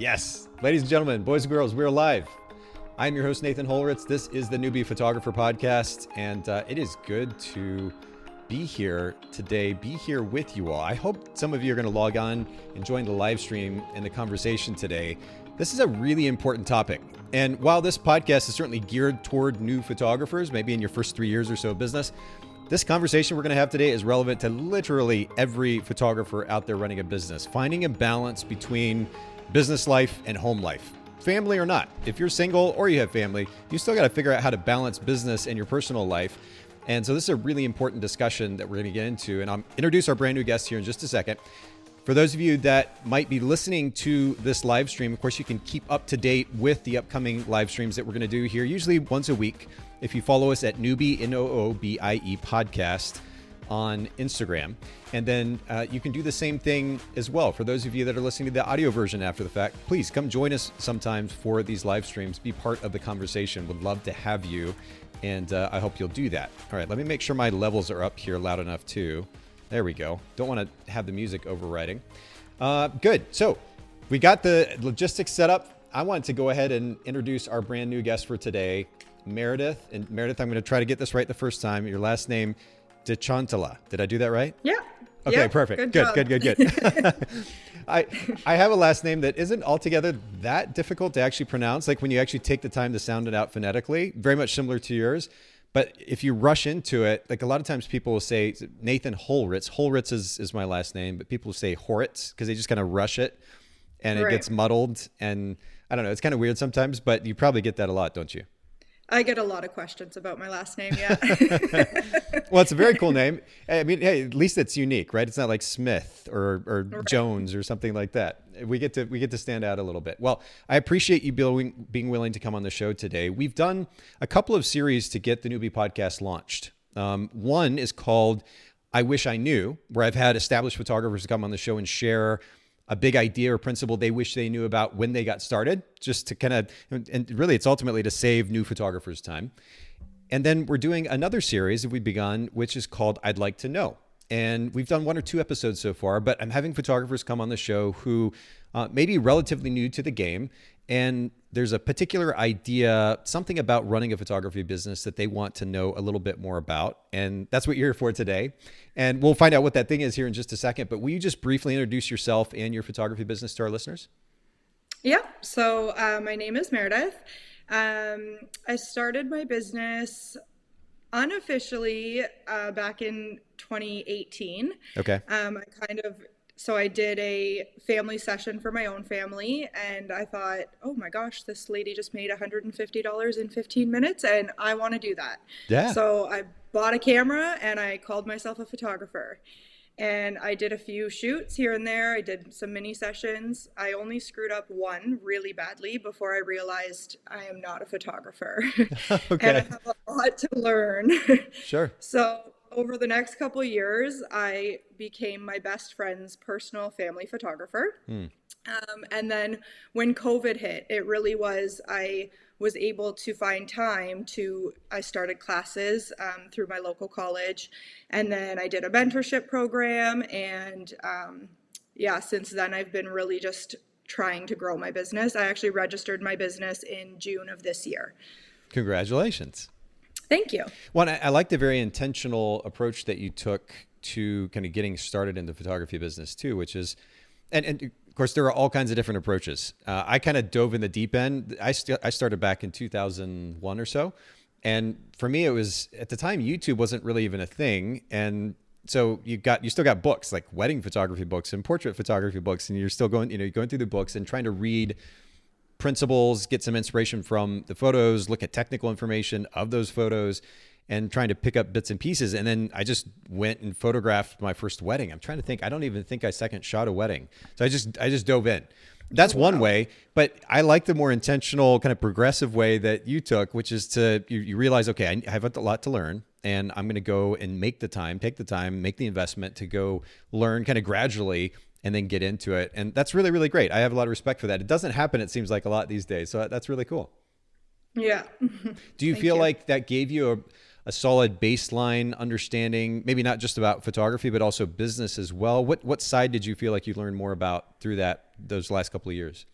Yes. Ladies and gentlemen, boys and girls, we're live. I'm your host, Nathan Holritz. This is the Noobie Photographer Podcast, and uh, it is good to be here today, be here with you all. I hope some of you are going to log on and join the live stream and the conversation today. This is a really important topic. And while this podcast is certainly geared toward new photographers, maybe in your first three years or so of business, this conversation we're going to have today is relevant to literally every photographer out there running a business. Finding a balance between business life and home life, family or not. If you're single or you have family, you still got to figure out how to balance business and your personal life. And so this is a really important discussion that we're going to get into. And I'll introduce our brand new guest here in just a second. For those of you that might be listening to this live stream, of course, you can keep up to date with the upcoming live streams that we're going to do here, usually once a week if you follow us at Noobie, N O O B I E podcast on Instagram. And then uh, you can do the same thing as well. For those of you that are listening to the audio version after the fact, please come join us sometimes for these live streams. Be part of the conversation. Would love to have you. And uh, I hope you'll do that. All right, let me make sure my levels are up here loud enough too. There we go. Don't want to have the music overriding. Uh, good. So we got the logistics set up. I want to go ahead and introduce our brand new guest for today. Meredith. And Meredith, I'm going to try to get this right the first time. Your last name, Detchantala. Did I do that right? Yeah. Okay, yeah, perfect. Good, good, good, good, good. I I have a last name that isn't altogether that difficult to actually pronounce. Like when you actually take the time to sound it out phonetically, very much similar to yours. But if you rush into it, like a lot of times people will say Nathan Holritz. Holritz is, is my last name, but people will say Horitz because they just kind of rush it and it right. gets muddled. And I don't know, it's kind of weird sometimes, but you probably get that a lot, don't you? I get a lot of questions about my last name. Yeah. well, it's a very cool name. I mean, hey, at least it's unique, right? It's not like Smith or, or right. Jones or something like that. We get to we get to stand out a little bit. Well, I appreciate you being being willing to come on the show today. We've done a couple of series to get the Noobie podcast launched. Um, one is called "I Wish I Knew," where I've had established photographers come on the show and share a big idea or principle they wish they knew about when they got started, just to kind of, and really it's ultimately to save new photographers time. And then we're doing another series that we've begun, which is called I'd Like to Know. And we've done one or two episodes so far, but I'm having photographers come on the show who uh, may be relatively new to the game and there's a particular idea, something about running a photography business that they want to know a little bit more about. And that's what you're here for today. And we'll find out what that thing is here in just a second. But will you just briefly introduce yourself and your photography business to our listeners? Yeah. So uh, my name is Meredith. Um, I started my business unofficially uh, back in 2018. Okay. Um, I kind of so I did a family session for my own family, and I thought, oh my gosh, this lady just made $150 in 15 minutes, and I want to do that. Yeah. So I bought a camera and I called myself a photographer. And I did a few shoots here and there. I did some mini sessions. I only screwed up one really badly before I realized I am not a photographer. okay. and I have a lot to learn. Sure. so over the next couple years, I became my best friend's personal family photographer. Mm. Um, and then when COVID hit, it really was, I was able to find time to, I started classes um, through my local college. And then I did a mentorship program. And um, yeah, since then, I've been really just trying to grow my business. I actually registered my business in June of this year. Congratulations. Thank you. Well, I, like the very intentional approach that you took to kind of getting started in the photography business too, which is, and, and of course there are all kinds of different approaches. Uh, I kind of dove in the deep end. I st- I started back in 2001 or so, and for me it was at the time YouTube wasn't really even a thing, and so you got you still got books like wedding photography books and portrait photography books, and you're still going you know going through the books and trying to read principles, get some inspiration from the photos, look at technical information of those photos, and trying to pick up bits and pieces. And then I just went and photographed my first wedding. I'm trying to think. I don't even think I second shot a wedding. So I just I just dove in. That's one way, but I like the more intentional, kind of progressive way that you took, which is to you, you realize, okay, I have a lot to learn, and I'm going to go and make the time, take the time, make the investment to go learn, kind of gradually and then get into it. And that's really, really great. I have a lot of respect for that. It doesn't happen, it seems like, a lot these days. So that's really cool. Yeah. Do you feel you. like that gave you a, a solid baseline understanding, maybe not just about photography, but also business as well? What what side did you feel like you learned more about through that those last couple of years?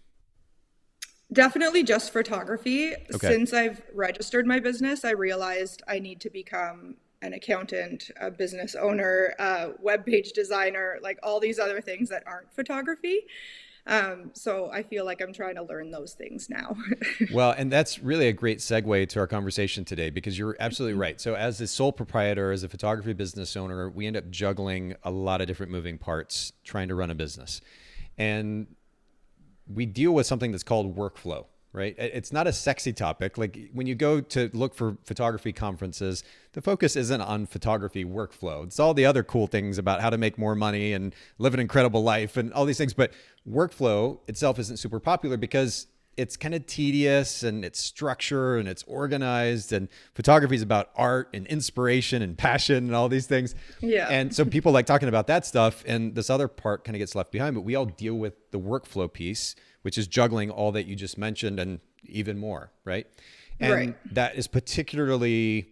Definitely just photography. Okay. Since I've registered my business, I realized I need to become an accountant, a business owner, a web page designer, like all these other things that aren't photography. Um, so I feel like I'm trying to learn those things now. well, and that's really a great segue to our conversation today because you're absolutely right. So, as a sole proprietor, as a photography business owner, we end up juggling a lot of different moving parts trying to run a business. And we deal with something that's called workflow right? It's not a sexy topic. Like when you go to look for photography conferences, the focus isn't on photography workflow. It's all the other cool things about how to make more money and live an incredible life and all these things. But workflow itself isn't super popular because it's kind of tedious and it's structure and it's organized and photography is about art and inspiration and passion and all these things. Yeah. And so people like talking about that stuff and this other part kind of gets left behind, but we all deal with the workflow piece which is juggling all that you just mentioned and even more, right? And right. that is particularly,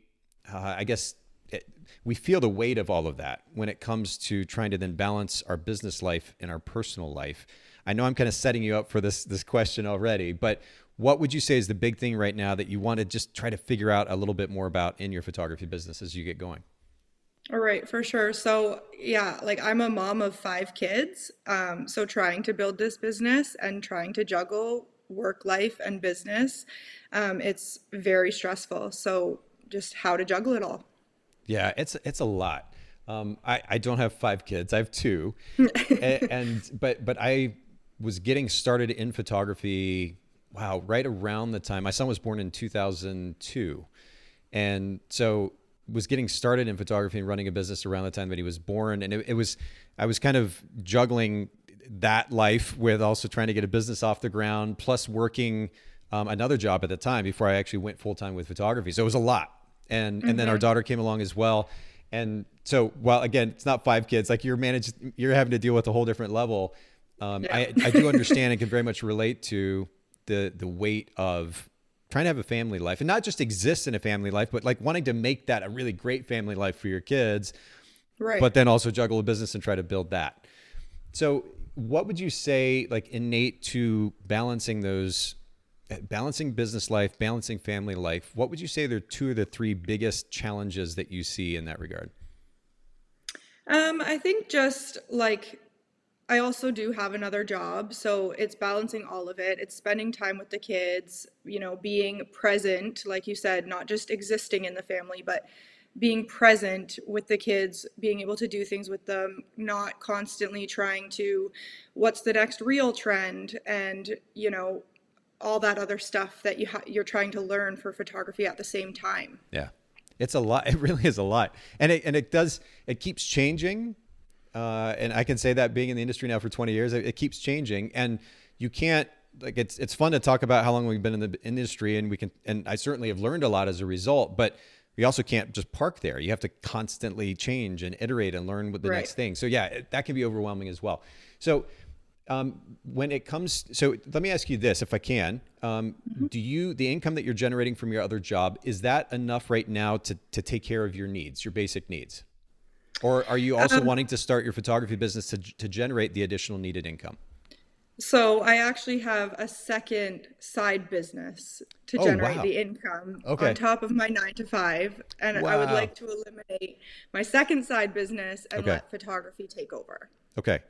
uh, I guess, it, we feel the weight of all of that when it comes to trying to then balance our business life and our personal life. I know I'm kind of setting you up for this this question already, but what would you say is the big thing right now that you want to just try to figure out a little bit more about in your photography business as you get going? All right, for sure. So, yeah, like I'm a mom of five kids. Um, so, trying to build this business and trying to juggle work life and business, um, it's very stressful. So, just how to juggle it all. Yeah, it's it's a lot. Um, I I don't have five kids. I have two, and, and but but I was getting started in photography. Wow, right around the time my son was born in 2002, and so was getting started in photography and running a business around the time that he was born, and it, it was I was kind of juggling that life with also trying to get a business off the ground, plus working um, another job at the time before I actually went full time with photography. So it was a lot, and mm-hmm. and then our mm-hmm. daughter came along as well, and so while again it's not five kids, like you're managed, you're having to deal with a whole different level. Um, yeah. I, I do understand and can very much relate to the the weight of trying to have a family life and not just exist in a family life, but like wanting to make that a really great family life for your kids. Right. But then also juggle a business and try to build that. So, what would you say, like innate to balancing those, balancing business life, balancing family life? What would you say are two of the three biggest challenges that you see in that regard? Um, I think just like I also do have another job, so it's balancing all of it. It's spending time with the kids, you know, being present, like you said, not just existing in the family, but being present with the kids, being able to do things with them, not constantly trying to what's the next reel trend and, you know, all that other stuff that you ha- you're trying to learn for photography at the same time. Yeah. It's a lot. It really is a lot. And it and it does it keeps changing uh, and I can say that being in the industry now for 20 years, it, it, keeps changing, and you can't like it's it's fun to talk about how long we've been in the industry, and we can and I certainly have learned a lot as a result, but we also can't just park there. You have to constantly change and iterate and learn what the right. next thing. So yeah, that can be overwhelming as well. So um, when it comes, so let me ask you this, if I can, um, mm-hmm. do you the income that you're generating from your other job is that enough right now to to take care of your needs, your basic needs? Or are you also um, wanting to start your photography business to, to generate the additional needed income? So I actually have a second side business to oh, generate wow. the income okay. on top of my nine to five, and wow. I would like to eliminate my second side business and okay. let photography take over. Okay,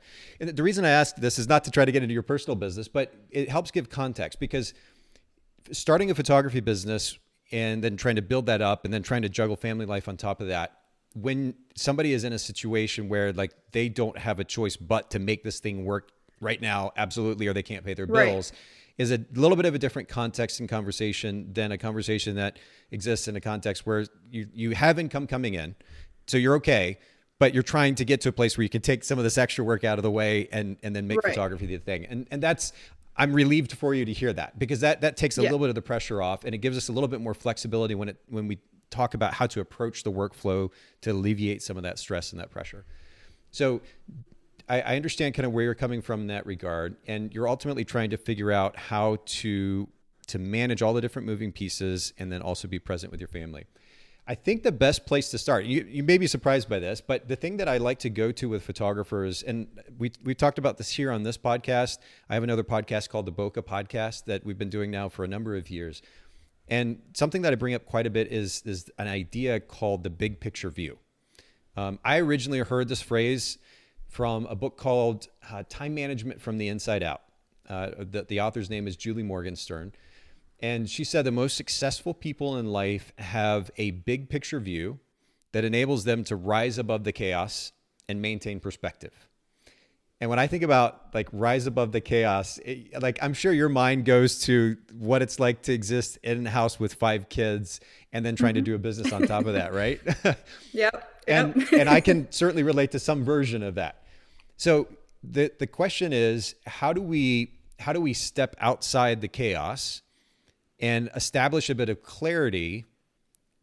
and the reason I asked this is not to try to get into your personal business, but it helps give context because starting a photography business and then trying to build that up and then trying to juggle family life on top of that when somebody is in a situation where like they don't have a choice but to make this thing work right now absolutely or they can't pay their bills right. is a little bit of a different context and conversation than a conversation that exists in a context where you you have income coming in so you're okay but you're trying to get to a place where you can take some of this extra work out of the way and and then make right. photography the thing and and that's I'm relieved for you to hear that because that that takes a yeah. little bit of the pressure off and it gives us a little bit more flexibility when it when we talk about how to approach the workflow to alleviate some of that stress and that pressure. So I, I understand kind of where you're coming from in that regard, and you're ultimately trying to figure out how to to manage all the different moving pieces and then also be present with your family. I think the best place to start, you, you may be surprised by this, but the thing that I like to go to with photographers, and we, we talked about this here on this podcast. I have another podcast called the Bokeh Podcast that we've been doing now for a number of years. And something that I bring up quite a bit is, is an idea called the big picture view. Um, I originally heard this phrase from a book called uh, Time Management from the Inside Out. Uh, the, the author's name is Julie Morgenstern. And she said the most successful people in life have a big picture view that enables them to rise above the chaos and maintain perspective. And when I think about like rise above the chaos, it, like I'm sure your mind goes to what it's like to exist in a house with five kids and then trying mm-hmm. to do a business on top of that, right? yep. And yep. and I can certainly relate to some version of that. So the the question is, how do we how do we step outside the chaos and establish a bit of clarity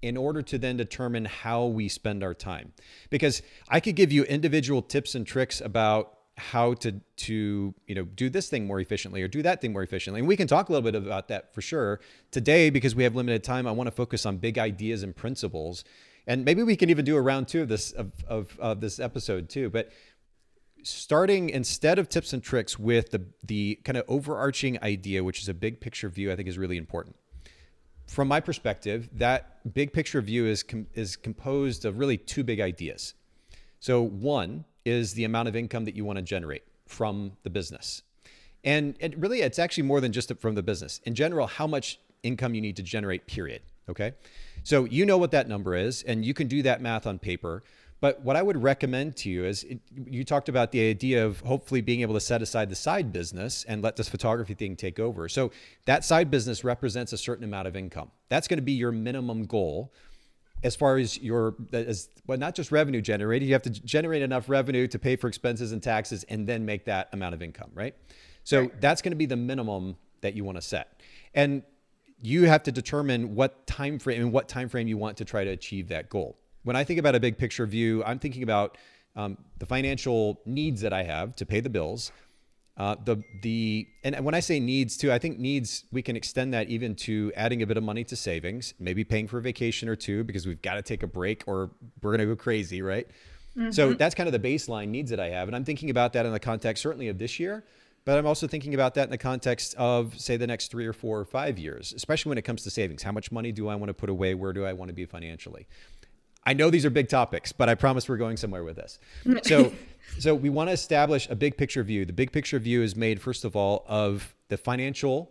in order to then determine how we spend our time? Because I could give you individual tips and tricks about how to to you know do this thing more efficiently or do that thing more efficiently. And we can talk a little bit about that for sure. Today because we have limited time i want to focus on big ideas and principles. And maybe we can even do a round two of this of, of, of this episode too. But starting instead of tips and tricks with the the kind of overarching idea which is a big picture view i think is really important. From my perspective that big picture view is com- is composed of really two big ideas. So one is the amount of income that you want to generate from the business and it really it's actually more than just from the business in general how much income you need to generate period okay so you know what that number is and you can do that math on paper but what I would recommend to you is it, you talked about the idea of hopefully being able to set aside the side business and let this photography thing take over. So that side business represents a certain amount of income. That's going to be your minimum goal as far as your as well not just revenue generated you have to generate enough revenue to pay for expenses and taxes and then make that amount of income right so right. that's going to be the minimum that you want to set and you have to determine what time frame and what time frame you want to try to achieve that goal when I think about a big picture view, I'm thinking about um, the financial needs that I have to pay the bills. Uh, the the and when I say needs too, I think needs we can extend that even to adding a bit of money to savings, maybe paying for a vacation or two because we've got to take a break or we're gonna go crazy, right? Mm-hmm. So that's kind of the baseline needs that I have, and I'm thinking about that in the context certainly of this year, but I'm also thinking about that in the context of say the next three or four or five years, especially when it comes to savings. How much money do I want to put away? Where do I want to be financially? I know these are big topics, but I promise we're going somewhere with this. So, so we want to establish a big picture view. The big picture view is made first of all of the financial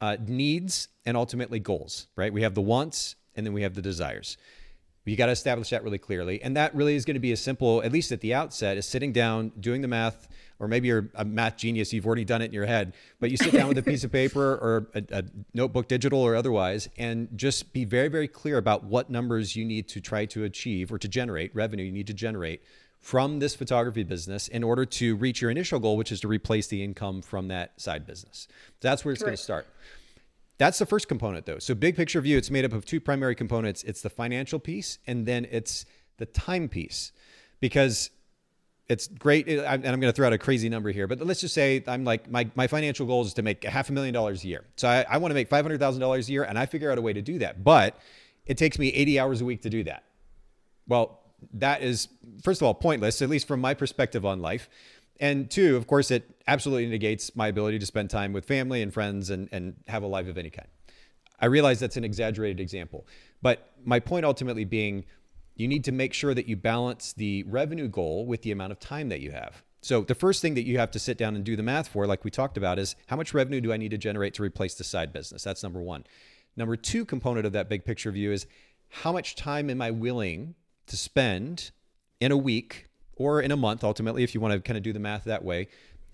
uh, needs and ultimately goals. Right? We have the wants and then we have the desires. You got to establish that really clearly, and that really is going to be as simple, at least at the outset, is sitting down, doing the math, or maybe you're a math genius, you've already done it in your head, but you sit down with a piece of paper or a, a, notebook, digital or otherwise, and just be very, very clear about what numbers you need to try to achieve or to generate revenue you need to generate from this photography business in order to reach your initial goal, which is to replace the income from that side business. That's where it's going to start. That's the first component, though. So, big picture view, it's made up of two primary components it's the financial piece, and then it's the time piece. Because it's great. And I'm going to throw out a crazy number here, but let's just say I'm like, my, my financial goal is to make a half a million dollars a year. So I, I want to make $500,000 a year and I figure out a way to do that. But it takes me 80 hours a week to do that. Well, that is, first of all, pointless, at least from my perspective on life. And two, of course, it absolutely negates my ability to spend time with family and friends and, and have a life of any kind. I realize that's an exaggerated example, but my point ultimately being you need to make sure that you balance the revenue goal with the amount of time that you have. So the first thing that you have to sit down and do the math for, like we talked about, is how much revenue do I need to generate to replace the side business? That's number one. Number two component of that big picture view is how much time am I willing to spend in a week or in a month, ultimately, if you want to kind of do the math that way,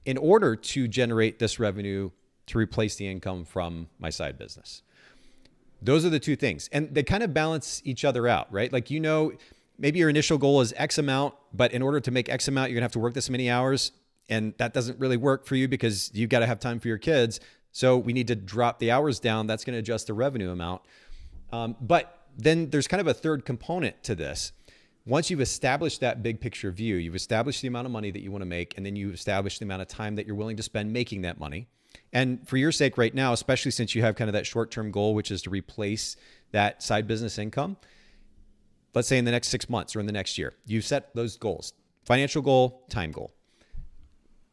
in order to generate this revenue to replace the income from my side business. Those are the two things. And they kind of balance each other out, right? Like, you know, maybe your initial goal is X amount, but in order to make X amount, you're going to have to work this many hours. And that doesn't really work for you because you've got to have time for your kids. So we need to drop the hours down. That's going to adjust the revenue amount. Um, but then there's kind of a third component to this. Once you've established that big picture view, you've established the amount of money that you want to make, and then you've established the amount of time that you're willing to spend making that money. And for your sake right now, especially since you have kind of that short term goal, which is to replace that side business income, let's say in the next six months or in the next year, you've set those goals financial goal, time goal.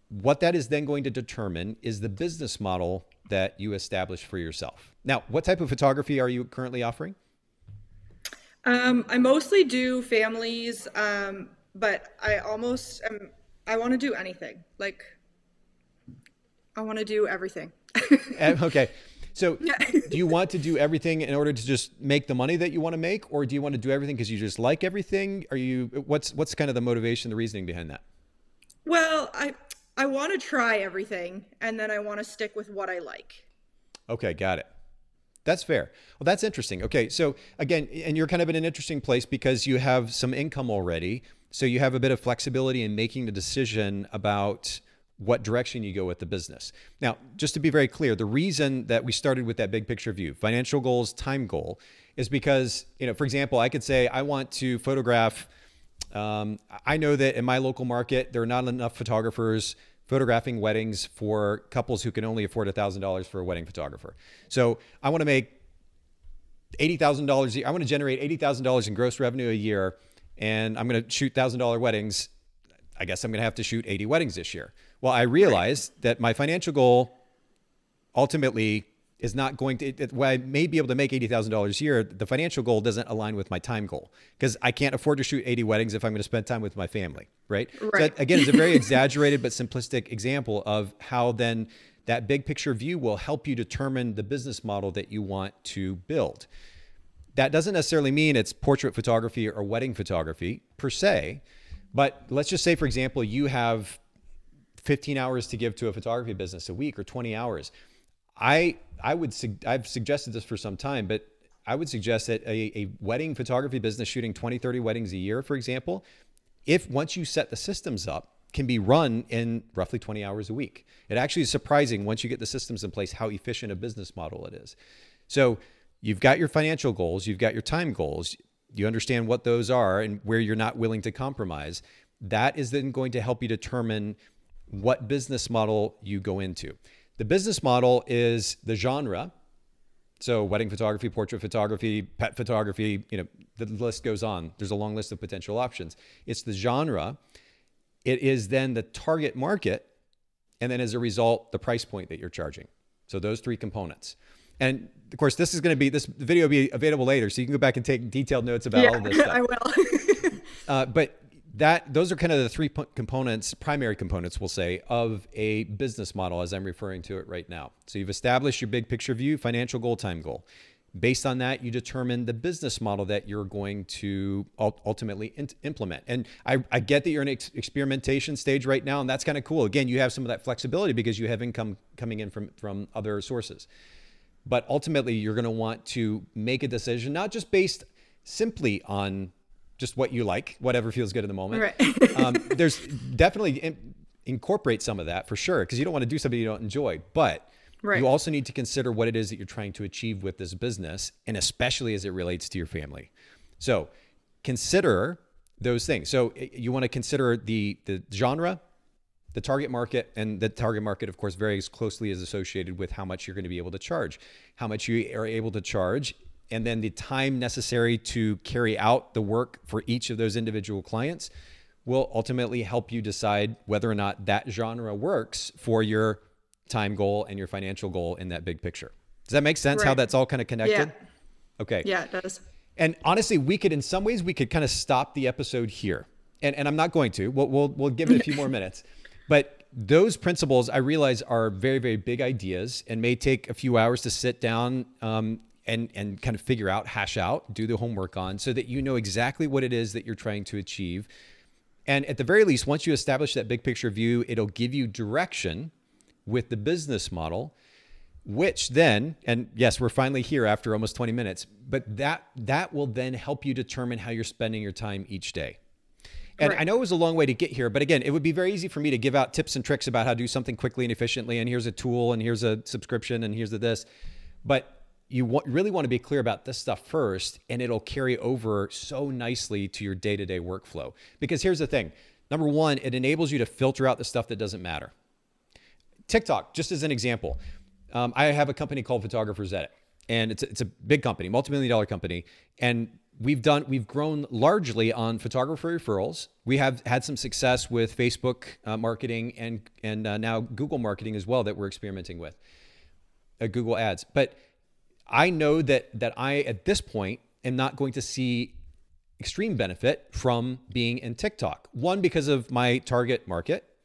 What that is then going to determine is the business model that you establish for yourself. Now, what type of photography are you currently offering? Um, I mostly do families, um, but I almost am, I want to do anything. Like, I want to do everything. Eh, okay. So, do you want to do everything in order to just make the money that you want to make, or do you want to do everything because you just like everything? Are you what's what's kind of the motivation, the reasoning behind that? Well, I I want to try everything, and then I want to stick with what I like. Okay, got it. That's fair. Well, that's interesting. Okay, so again, and you're kind of in an interesting place because you have some income already, so you have a bit of flexibility in making the decision about what direction you go with the business. Now, just to be very clear, the reason that we started with that big picture view, financial goals, time goal, is because, you know, for example, I could say I want to photograph. Um, I know that in my local market, there are not enough photographers photographing weddings for couples who can only afford $1,000 for a wedding photographer. So I want to make $80,000 a year. I want to generate $80,000 in gross revenue a year, and I'm going to shoot $1,000 weddings. I guess I'm going to have to shoot 80 weddings this year. Well, I realized that my financial goal ultimately is not going to, it, I may be able to make $80,000 a year, the financial goal doesn't align with my time goal because I can't afford to shoot 80 weddings if I'm going to spend time with my family, right? right. So that, again, it's a very exaggerated but simplistic example of how then that big picture view will help you determine the business model that you want to build. That doesn't necessarily mean it's portrait photography or wedding photography per se, but let's just say, for example, you have 15 hours to give to a photography business a week or 20 hours. I I would I've suggested this for some time, but I would suggest that a, a wedding photography business shooting 20, 30 weddings a year, for example, if once you set the systems up, can be run in roughly 20 hours a week. It actually is surprising once you get the systems in place how efficient a business model it is. So you've got your financial goals, you've got your time goals, you understand what those are and where you're not willing to compromise. That is then going to help you determine what business model you go into. The business model is the genre. So wedding photography, portrait photography, pet photography, you know, the list goes on. There's a long list of potential options. It's the genre. It is then the target market. And then as a result, the price point that you're charging. So those three components. And of course, this is going to be this video will be available later, so you can go back and take detailed notes about yeah, all this stuff. I will. uh, but that those are kind of the three components, primary components, we'll say, of a business model as I'm referring to it right now. So you've established your big picture view, financial goal, time goal. Based on that, you determine the business model that you're going to ultimately implement. And I, I get that you're in ex- experimentation stage right now, and that's kind of cool. Again, you have some of that flexibility because you have income coming in from from other sources. But ultimately, you're going to want to make a decision not just based simply on just what you like, whatever feels good in the moment. Right. um, there's definitely in, incorporate some of that for sure, because you don't want to do something you don't enjoy. But right. you also need to consider what it is that you're trying to achieve with this business, and especially as it relates to your family. So consider those things. So you want to consider the the genre, the target market, and the target market, of course, very closely is associated with how much you're going to be able to charge, how much you are able to charge and then the time necessary to carry out the work for each of those individual clients will ultimately help you decide whether or not that genre works for your time goal and your financial goal in that big picture. Does that make sense right. how that's all kind of connected? Yeah. Okay. Yeah, it does. And honestly, we could, in some ways, we could kind of stop the episode here. And, and I'm not going to. We'll, we'll, we'll give it a few more minutes. But those principles, I realize, are very, very big ideas and may take a few hours to sit down um, and and kind of figure out, hash out, do the homework on so that you know exactly what it is that you're trying to achieve. And at the very least, once you establish that big picture view, it'll give you direction with the business model, which then, and yes, we're finally here after almost 20 minutes, but that that will then help you determine how you're spending your time each day. And. I know it was a long way to get here, but again, it would be very easy for me to give out tips and tricks about how to do something quickly and efficiently. And here's a tool, and here's a subscription, and here's the this. But you want, really want to be clear about this stuff first, and it'll carry over so nicely to your day to day workflow. Because here's the thing number one, it enables you to filter out the stuff that doesn't matter. TikTok, just as an example, um, I have a company called Photographers Edit, and it's a, it's a big company, multi million dollar company. And we've done we've grown largely on photographer referrals. We have had some success with Facebook uh, marketing and and uh, now Google marketing as well that we're experimenting with, uh, Google Ads. But I know that that I at this point am not going to see extreme benefit from being in TikTok. One because of my target market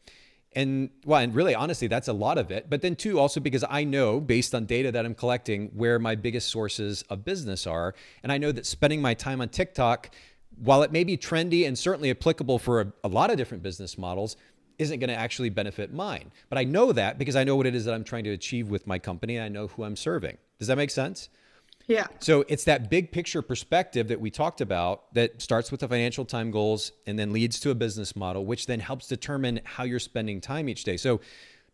and well, and really, honestly, that's a lot of it. But then, two, also because I know based on data that I'm collecting where my biggest sources of business are. And I know that spending my time on TikTok, while it may be trendy and certainly applicable for a, a lot of different business models, isn't going to actually benefit mine. But I know that because I know what it is that I'm trying to achieve with my company and I know who I'm serving. Does that make sense? Yeah. So it's that big picture perspective that we talked about that starts with the financial time goals and then leads to a business model, which then helps determine how you're spending time each day. So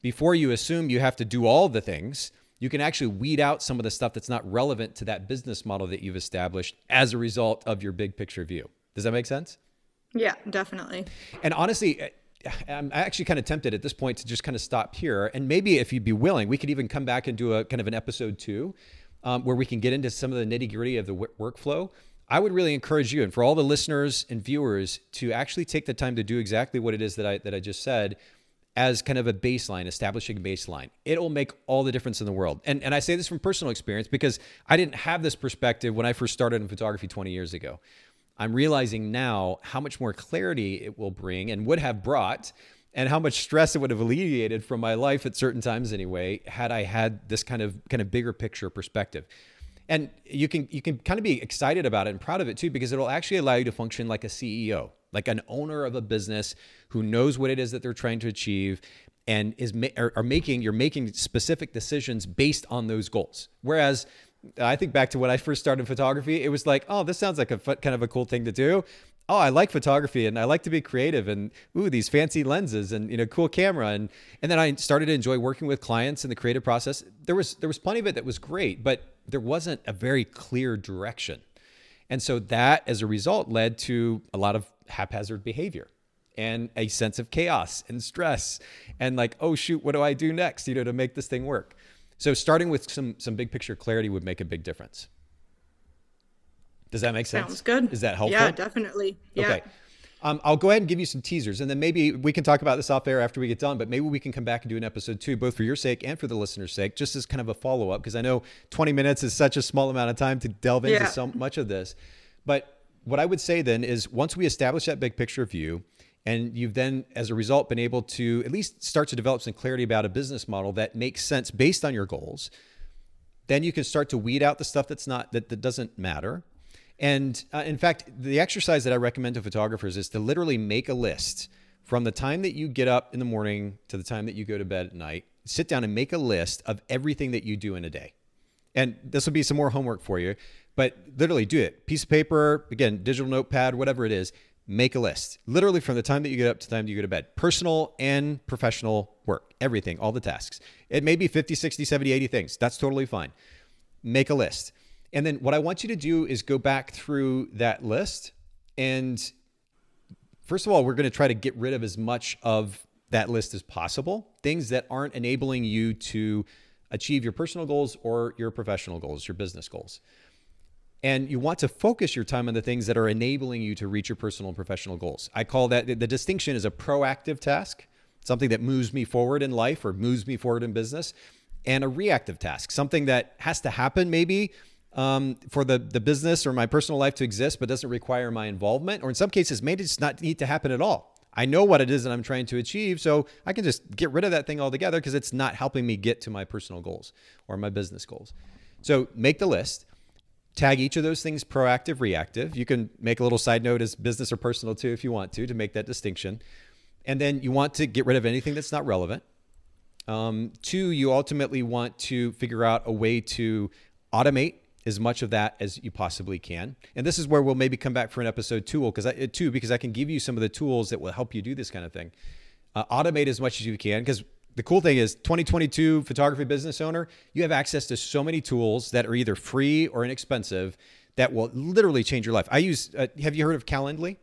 before you assume you have to do all the things, you can actually weed out some of the stuff that's not relevant to that business model that you've established as a result of your big picture view. Does that make sense? Yeah, definitely. And honestly, I'm actually kind of tempted at this point to just kind of stop here. And maybe if you'd be willing, we could even come back and do a kind of an episode two um, where we can get into some of the nitty gritty of the w- workflow. I would really encourage you and for all the listeners and viewers to actually take the time to do exactly what it is that I that I just said as kind of a baseline, establishing a baseline. It'll make all the difference in the world. And and I say this from personal experience because I didn't have this perspective when I first started in photography 20 years ago. I'm realizing now how much more clarity it will bring and would have brought and how much stress it would have alleviated from my life at certain times anyway had I had this kind of kind of bigger picture perspective. And you can you can kind of be excited about it and proud of it too because it'll actually allow you to function like a CEO, like an owner of a business who knows what it is that they're trying to achieve and is are, making you're making specific decisions based on those goals. Whereas I think back to when I first started photography, it was like, oh, this sounds like a kind of a cool thing to do oh, I like photography and I like to be creative and ooh, these fancy lenses and you know, cool camera and and then I started to enjoy working with clients in the creative process. There was there was plenty of it that was great, but there wasn't a very clear direction. And so that as a result led to a lot of haphazard behavior and a sense of chaos and stress and like, oh shoot, what do I do next, you know, to make this thing work? So starting with some some big picture clarity would make a big difference. Does that make sense? Sounds good. Is that helpful? Yeah, definitely. Yeah. Okay. Um, I'll go ahead and give you some teasers, and then maybe we can talk about this off air after we get done. But maybe we can come back and do an episode too, both for your sake and for the listener's sake, just as kind of a follow up, because I know 20 minutes is such a small amount of time to delve into yeah. so much of this. But what I would say then is once we establish that big picture view, and you've then, as a result, been able to at least start to develop some clarity about a business model that makes sense based on your goals, then you can start to weed out the stuff that's not that, that doesn't matter and uh, in fact, the exercise that I recommend to photographers is to literally make a list from the time that you get up in the morning to the time that you go to bed at night. Sit down and make a list of everything that you do in a day. And this will be some more homework for you, but literally do it. Piece of paper, again, digital notepad, whatever it is, make a list. Literally from the time that you get up to the time that you go to bed. Personal and professional work, everything, all the tasks. It may be 50, 60, 70, 80 things. That's totally fine. Make a list. And then what I want you to do is go back through that list. And first of all, we're going to try to get rid of as much of that list as possible, things that aren't enabling you to achieve your personal goals or your professional goals, your business goals. And you want to focus your time on the things that are enabling you to reach your personal and professional goals. I call that the distinction is a proactive task, something that moves me forward in life or moves me forward in business, and a reactive task, something that has to happen maybe um, for the, the business or my personal life to exist, but doesn't require my involvement, or in some cases, may just not need to happen at all. I know what it is that I'm trying to achieve, so I can just get rid of that thing altogether because it's not helping me get to my personal goals or my business goals. So make the list, tag each of those things proactive, reactive. You can make a little side note as business or personal too if you want to, to make that distinction. And then you want to get rid of anything that's not relevant. Um, two, you ultimately want to figure out a way to automate as much of that as you possibly can. And this is where we'll maybe come back for an episode two, because I, two because I can give you some of the tools that will help you do this kind of thing. Uh, automate as much as you can, because the cool thing is 2022 photography business owner, you have access to so many tools that are either free or inexpensive that will literally change your life. I use. Uh, have you heard of Calendly?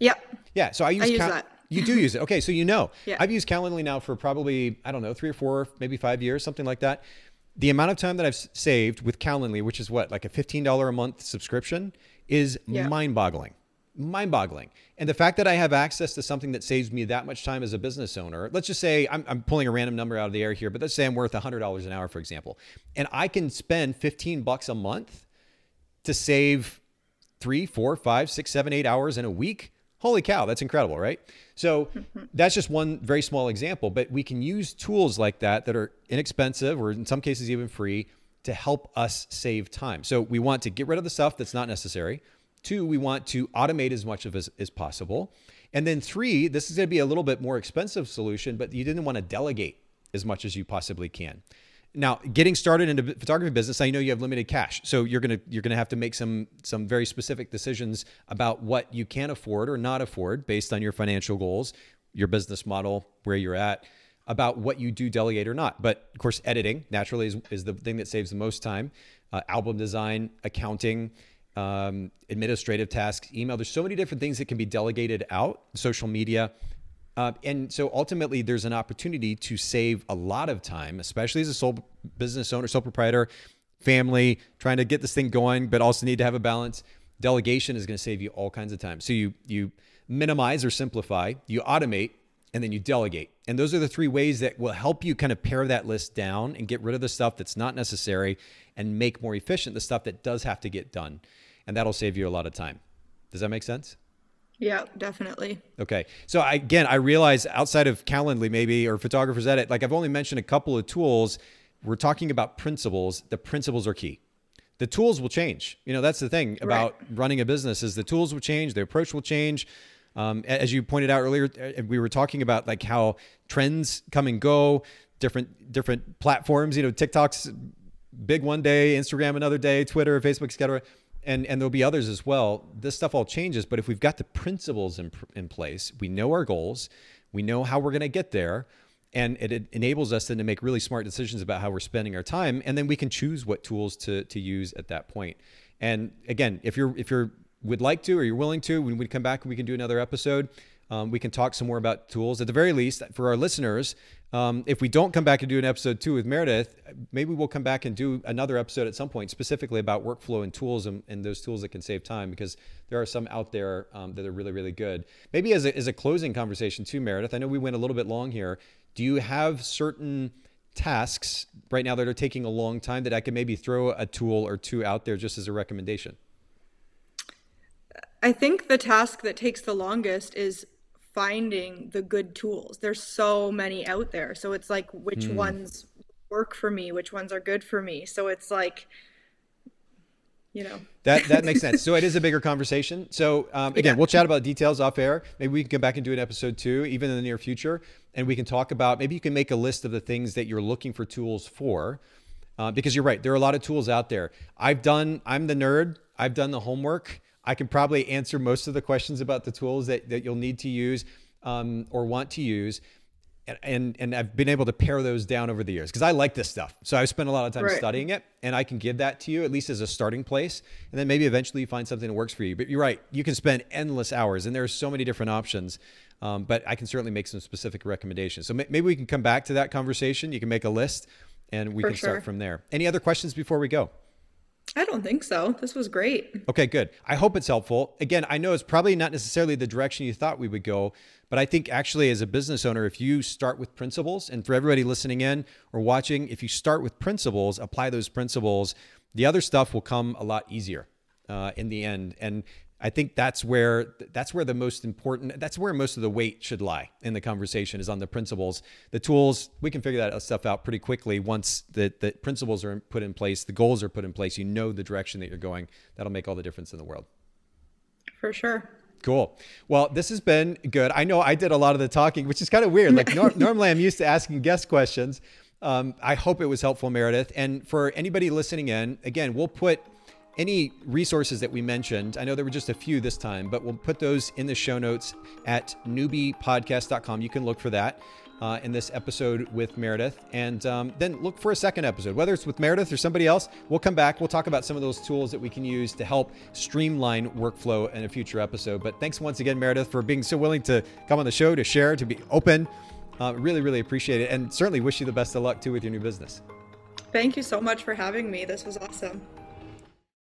Yep. Yeah. So I use, I use Cal- that. You do use it. Okay, so you know. Yeah. I've used Calendly now for probably, I don't know, three or four, maybe five years, something like that the amount of time that I've saved with Calendly, which is what, like a $15 a month subscription, is yeah. mind boggling. Mind boggling. And the fact that I have access to something that saves me that much time as a business owner, let's just say I'm, I'm pulling a random number out of the air here, but let's say I'm worth $100 an hour, for example, and I can spend 15 bucks a month to save three, four, five, six, seven, eight hours in a week. Holy cow, that's incredible, right? So that's just one very small example, but we can use tools like that that are inexpensive or in some cases even free to help us save time. So we want to get rid of the stuff that's not necessary. Two, we want to automate as much of as, as possible. And then three, this is going to be a little bit more expensive solution, but you didn't want to delegate as much as you possibly can. Now, getting started in the photography business, I know you have limited cash, so you're gonna you're gonna have to make some some very specific decisions about what you can afford or not afford based on your financial goals, your business model, where you're at about what you do delegate or not. But of course, editing naturally is, is the thing that saves the most time. Uh, album design, accounting, um, administrative tasks, email. There's so many different things that can be delegated out. Social media. Uh, and so ultimately, there's an opportunity to save a lot of time, especially as a sole business owner, sole proprietor, family, trying to get this thing going, but also need to have a balance. Delegation is going to save you all kinds of time. So you you minimize or simplify, you automate, and then you delegate. And those are the three ways that will help you kind of pare that list down and get rid of the stuff that's not necessary and make more efficient the stuff that does have to get done. And that'll save you a lot of time. Does that make sense? Yeah, definitely. Okay. So I, again, I realize outside of Calendly maybe or Photographer's Edit, like I've only mentioned a couple of tools. We're talking about principles. The principles are key. The tools will change. You know, that's the thing about right. running a business is the tools will change, the approach will change. Um, as you pointed out earlier, uh, we were talking about like how trends come and go, different different platforms. You know, TikTok's big one day, Instagram another day, Twitter, Facebook, etc. And and there'll be others as well. This stuff all changes, but if we've got the principles in in place, we know our goals, we know how we're going to get there and it, it, enables us then to make really smart decisions about how we're spending our time and then we can choose what tools to, to use at that point. and again if you're if you're would like to or you're willing to, when we come back, we can do another episode. Um, we can talk some more about tools. At the very least, for our listeners, um, if we don't come back and do an episode two with Meredith, maybe we'll come back and do another episode at some point specifically about workflow and tools and, and those tools that can save time because there are some out there um, that are really, really good. Maybe as a, as a closing conversation too, Meredith, I know we went a little bit long here. Do you have certain tasks right now that are taking a long time that I could maybe throw a tool or two out there just as a recommendation? I think the task that takes the longest is finding the good tools. There's so many out there. So it's like which mm. ones work for me, which ones are good for me. So it's like you know. That that makes sense. So it is a bigger conversation. So um, again, yeah. we'll chat about details off air. Maybe we can come back and do an episode two, even in the near future, and we can talk about. Maybe you can make a list of the things that you're looking for tools for, uh, because you're right. There are a lot of tools out there. I've done. I'm the nerd. I've done the homework. I can probably answer most of the questions about the tools that, that you'll need to use um, or want to use. And, and, and I've been able to pare those down over the years because I like this stuff. So I've spent a lot of time right. studying it, and I can give that to you at least as a starting place. And then maybe eventually you find something that works for you. But you're right, you can spend endless hours, and there are so many different options. Um, but I can certainly make some specific recommendations. So maybe we can come back to that conversation. You can make a list, and we for can sure. start from there. Any other questions before we go? I don't think so. This was great. Okay, good. I hope it's helpful. Again, I know it's probably not necessarily the direction you thought we would go, but I think actually, as a business owner, if you start with principles, and for everybody listening in or watching, if you start with principles, apply those principles, the other stuff will come a lot easier uh, in the end. And I think that's where that's where the most important that's where most of the weight should lie in the conversation is on the principles. The tools we can figure that stuff out pretty quickly once the, the principles are put in place, the goals are put in place. You know the direction that you're going. That'll make all the difference in the world. For sure. Cool. Well, this has been good. I know I did a lot of the talking, which is kind of weird. Like nor- normally, I'm used to asking guest questions. Um, I hope it was helpful, Meredith. And for anybody listening in, again, we'll put any resources that we mentioned, I know there were just a few this time, but we'll put those in the show notes at noobiepodcast.com. You can look for that uh, in this episode with Meredith. And um, then look for a second episode, whether it's with Meredith or somebody else. We'll come back. We'll talk about some of those tools that we can use to help streamline workflow in a future episode. But thanks once again, Meredith, for being so willing to come on the show, to share, to be open. Uh, really, really appreciate it. And certainly wish you the best of luck too with your new business. Thank you so much for having me. This was awesome.